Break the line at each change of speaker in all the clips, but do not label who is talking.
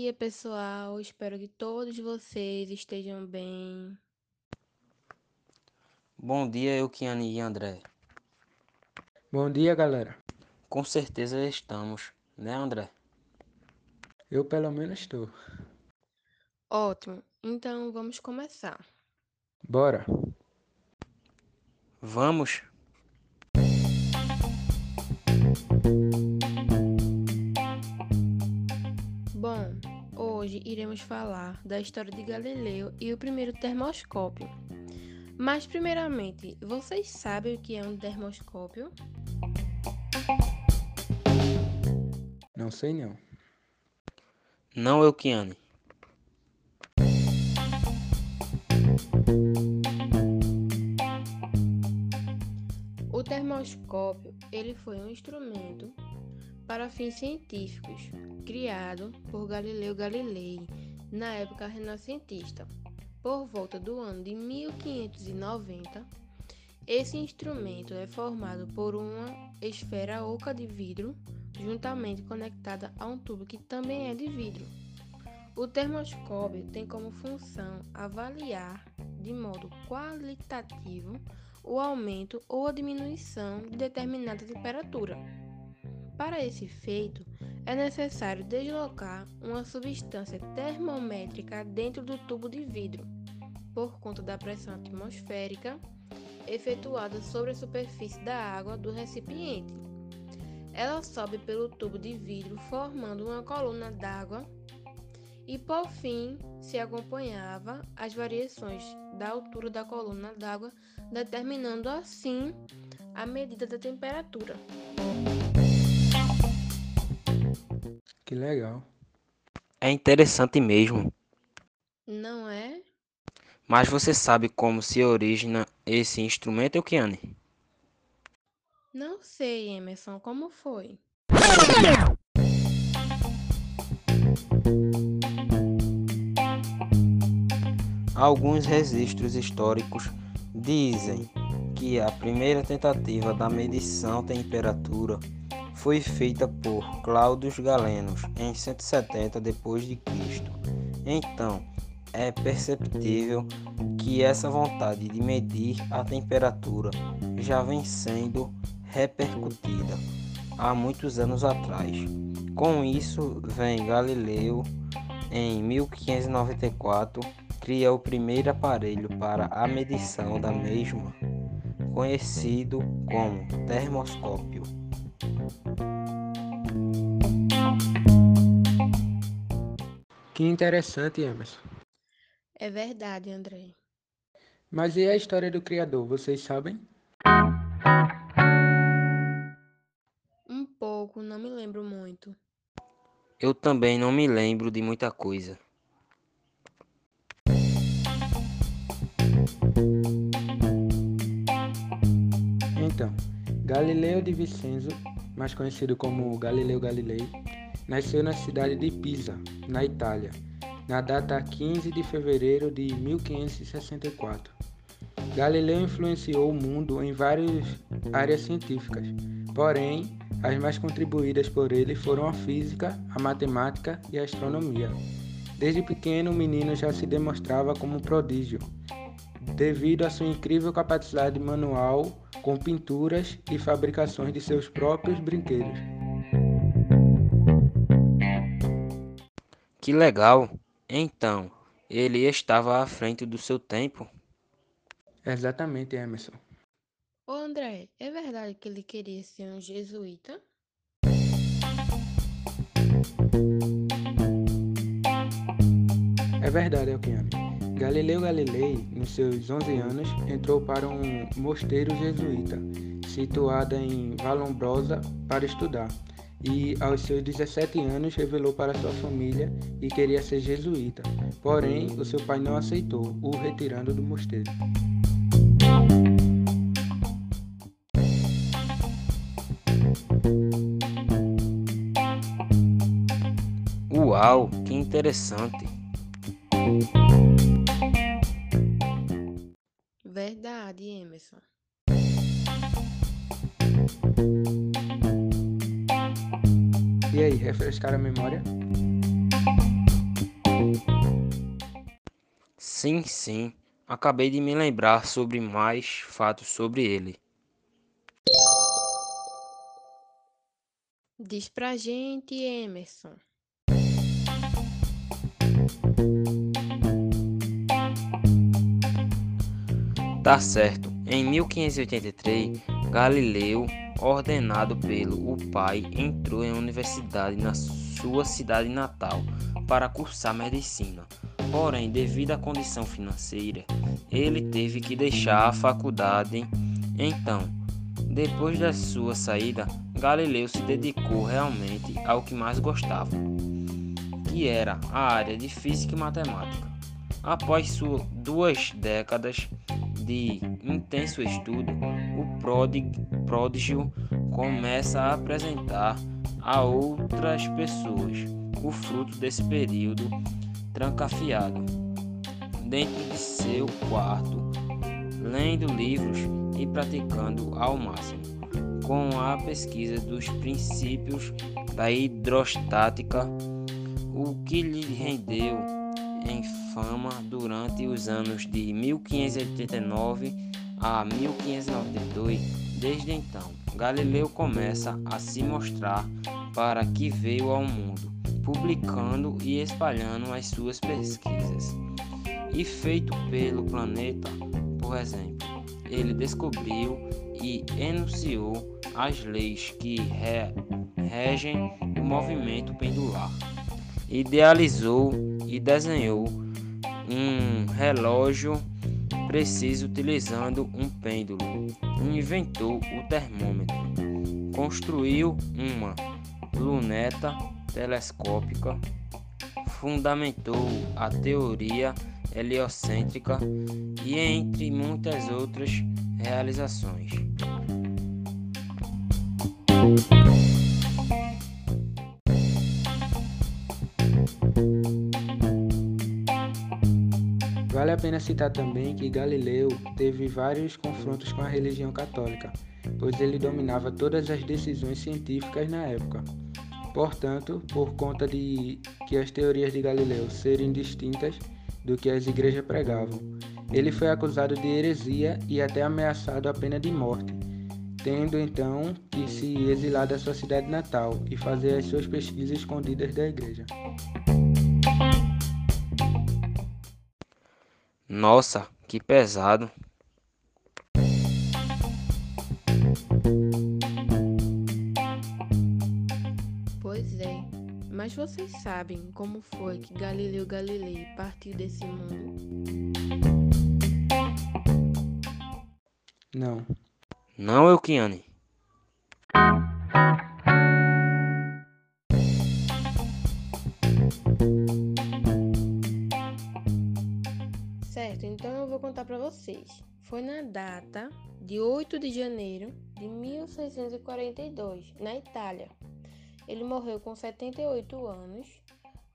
Bom dia, pessoal. Espero que todos vocês estejam bem.
Bom dia, Euquiane e André.
Bom dia, galera.
Com certeza estamos, né, André?
Eu pelo menos estou.
Ótimo. Então vamos começar.
Bora.
Vamos.
Bom, hoje iremos falar da história de Galileu e o primeiro termoscópio. Mas, primeiramente, vocês sabem o que é um termoscópio?
Não sei não.
Não, Euquiane.
O termoscópio, ele foi um instrumento para fins científicos, criado por Galileu Galilei na época renascentista. Por volta do ano de 1590, esse instrumento é formado por uma esfera oca de vidro juntamente conectada a um tubo que também é de vidro. O termoscópio tem como função avaliar de modo qualitativo o aumento ou a diminuição de determinada temperatura. Para esse efeito, é necessário deslocar uma substância termométrica dentro do tubo de vidro, por conta da pressão atmosférica efetuada sobre a superfície da água do recipiente. Ela sobe pelo tubo de vidro formando uma coluna d'água e por fim se acompanhava as variações da altura da coluna d'água, determinando assim a medida da temperatura.
Que legal.
É interessante mesmo.
Não é?
Mas você sabe como se origina esse instrumento, Euquiane?
Não sei, Emerson, como foi?
Alguns registros históricos dizem que a primeira tentativa da medição da temperatura foi feita por Cláudio Galenos em 170 depois de Cristo. Então, é perceptível que essa vontade de medir a temperatura já vem sendo repercutida há muitos anos atrás. Com isso, vem Galileu em 1594 cria o primeiro aparelho para a medição da mesma, conhecido como termoscópio.
Que interessante, Emerson.
É verdade, André.
Mas e a história do criador, vocês sabem?
Um pouco, não me lembro muito.
Eu também não me lembro de muita coisa.
Então, Galileu de Vicenzo, mais conhecido como Galileu Galilei, nasceu na cidade de Pisa, na Itália, na data 15 de fevereiro de 1564. Galileu influenciou o mundo em várias áreas científicas, porém, as mais contribuídas por ele foram a física, a matemática e a astronomia. Desde pequeno, o menino já se demonstrava como prodígio, devido à sua incrível capacidade manual com pinturas e fabricações de seus próprios brinquedos.
Que legal! Então, ele estava à frente do seu tempo?
Exatamente, Emerson.
Ô André, é verdade que ele queria ser um jesuíta?
É verdade, Alquiane. Galileu Galilei, nos seus 11 anos, entrou para um mosteiro jesuíta, situado em Vallombrosa, para estudar. E aos seus 17 anos revelou para sua família que queria ser jesuíta. Porém, o seu pai não aceitou, o retirando do mosteiro.
Uau, que interessante!
Verdade, Emerson.
E aí, refrescar a memória?
Sim, sim. Acabei de me lembrar sobre mais fatos sobre ele.
Diz pra gente, Emerson.
Tá certo. Em 1583, Galileu ordenado pelo o pai, entrou em universidade na sua cidade natal para cursar medicina. Porém, devido à condição financeira, ele teve que deixar a faculdade. Então, depois da sua saída, Galileu se dedicou realmente ao que mais gostava, que era a área de física e matemática. Após suas duas décadas de intenso estudo, o pródigo começa a apresentar a outras pessoas o fruto desse período trancafiado. Dentro de seu quarto, lendo livros e praticando ao máximo com a pesquisa dos princípios da hidrostática, o que lhe rendeu em fama durante os anos de 1589 a 1592. Desde então, Galileu começa a se mostrar para que veio ao mundo, publicando e espalhando as suas pesquisas. E feito pelo planeta, por exemplo, ele descobriu e enunciou as leis que re regem o movimento pendular. Idealizou e desenhou um relógio preciso utilizando um pêndulo. Inventou o termômetro. Construiu uma luneta telescópica. Fundamentou a teoria heliocêntrica e entre muitas outras realizações.
Pena citar também que Galileu teve vários confrontos com a religião católica, pois ele dominava todas as decisões científicas na época. Portanto, por conta de que as teorias de Galileu serem distintas do que as igrejas pregavam, ele foi acusado de heresia e até ameaçado a pena de morte, tendo então que se exilar da sua cidade natal e fazer as suas pesquisas escondidas da igreja.
Nossa, que pesado.
Pois é, mas vocês sabem como foi que Galileu Galilei partiu desse mundo?
Não.
Não, Elkiane.
Então eu vou contar para vocês. Foi na data de 8 de janeiro de 1642, na Itália. Ele morreu com 78 anos.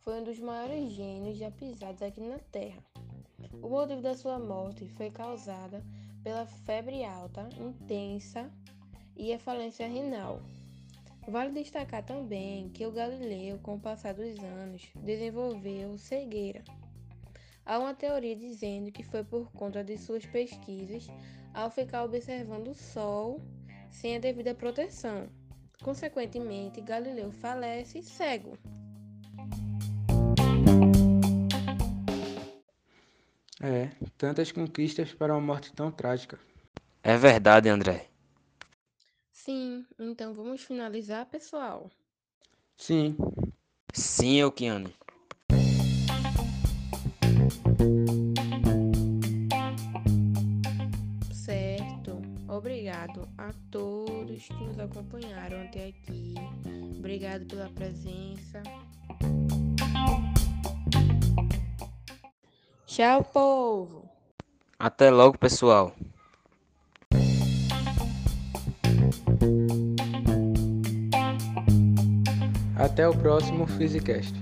Foi um dos maiores gênios já pisados aqui na Terra. O motivo da sua morte foi causada pela febre alta, intensa e a falência renal. Vale destacar também que o Galileu, com o passar dos anos, desenvolveu cegueira. Há uma teoria dizendo que foi por conta de suas pesquisas ao ficar observando o Sol sem a devida proteção. Consequentemente, Galileu falece cego.
É, tantas conquistas para uma morte tão trágica.
É verdade, André.
Sim, então vamos finalizar, pessoal.
Sim,
Sim, Elkiane.
Obrigado a todos que nos acompanharam até aqui. Obrigado pela presença. Tchau, povo.
Até logo, pessoal.
até o próximo Physicast.